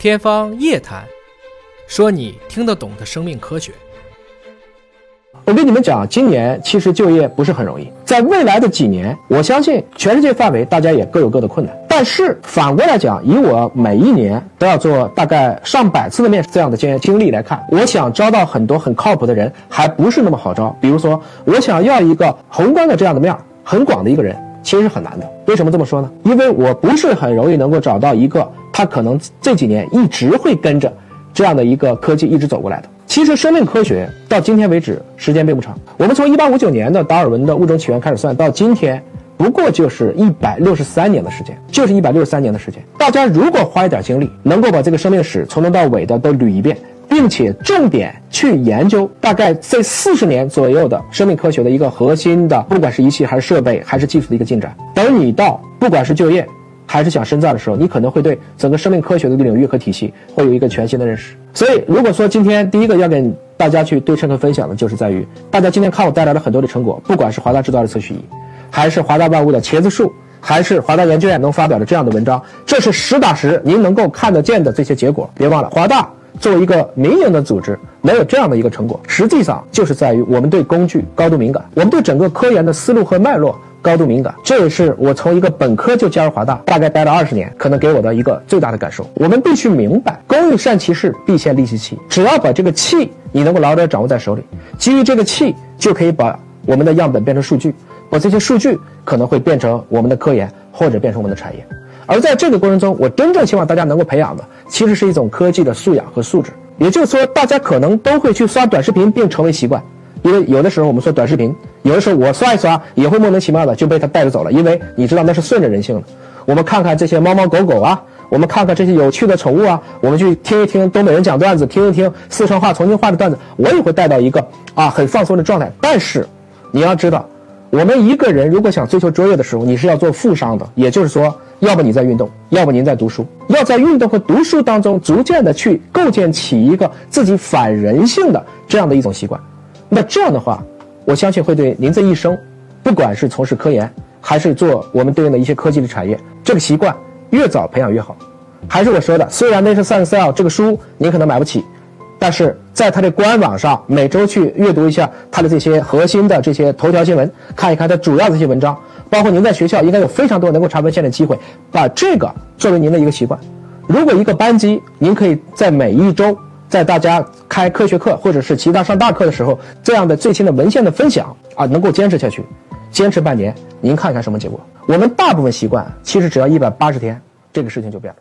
天方夜谭，说你听得懂的生命科学。我跟你们讲，今年其实就业不是很容易，在未来的几年，我相信全世界范围大家也各有各的困难。但是反过来讲，以我每一年都要做大概上百次的面试这样的经验经历来看，我想招到很多很靠谱的人，还不是那么好招。比如说，我想要一个宏观的这样的面很广的一个人，其实是很难的。为什么这么说呢？因为我不是很容易能够找到一个。他可能这几年一直会跟着这样的一个科技一直走过来的。其实生命科学到今天为止时间并不长，我们从一八五九年的达尔文的物种起源开始算，到今天不过就是一百六十三年的时间，就是一百六十三年的时间。大家如果花一点精力，能够把这个生命史从头到尾的都捋一遍，并且重点去研究大概这四十年左右的生命科学的一个核心的，不管是仪器还是设备还是技术的一个进展，等你到不管是就业。还是想深造的时候，你可能会对整个生命科学的领域和体系会有一个全新的认识。所以，如果说今天第一个要跟大家去对称和分享的，就是在于大家今天看我带来了很多的成果，不管是华大制造的测序仪，还是华大万物的茄子树，还是华大研究院能发表的这样的文章，这是实打实您能够看得见的这些结果。别忘了，华大作为一个民营的组织，能有这样的一个成果，实际上就是在于我们对工具高度敏感，我们对整个科研的思路和脉络。高度敏感，这也是我从一个本科就加入华大，大概待了二十年，可能给我的一个最大的感受。我们必须明白，工欲善其事，必先利其器。只要把这个器你能够牢牢掌握在手里，基于这个器，就可以把我们的样本变成数据，把这些数据可能会变成我们的科研，或者变成我们的产业。而在这个过程中，我真正希望大家能够培养的，其实是一种科技的素养和素质。也就是说，大家可能都会去刷短视频，并成为习惯。因为有的时候我们说短视频，有的时候我刷一刷也会莫名其妙的就被他带着走了，因为你知道那是顺着人性的。我们看看这些猫猫狗狗啊，我们看看这些有趣的宠物啊，我们去听一听东北人讲段子，听一听四川话、重庆话的段子，我也会带到一个啊很放松的状态。但是你要知道，我们一个人如果想追求卓越的时候，你是要做负伤的，也就是说，要不你在运动，要不您在读书，要在运动和读书当中逐渐的去构建起一个自己反人性的这样的一种习惯。那这样的话，我相信会对您这一生，不管是从事科研，还是做我们对应的一些科技的产业，这个习惯越早培养越好。还是我说的，虽然《那是 s 三 n c e l》这个书您可能买不起，但是在它的官网上每周去阅读一下它的这些核心的这些头条新闻，看一看它主要的这些文章，包括您在学校应该有非常多能够查文献的机会，把这个作为您的一个习惯。如果一个班级，您可以在每一周。在大家开科学课或者是其他上大课的时候，这样的最新的文献的分享啊，能够坚持下去，坚持半年，您看一看什么结果？我们大部分习惯其实只要一百八十天，这个事情就变了。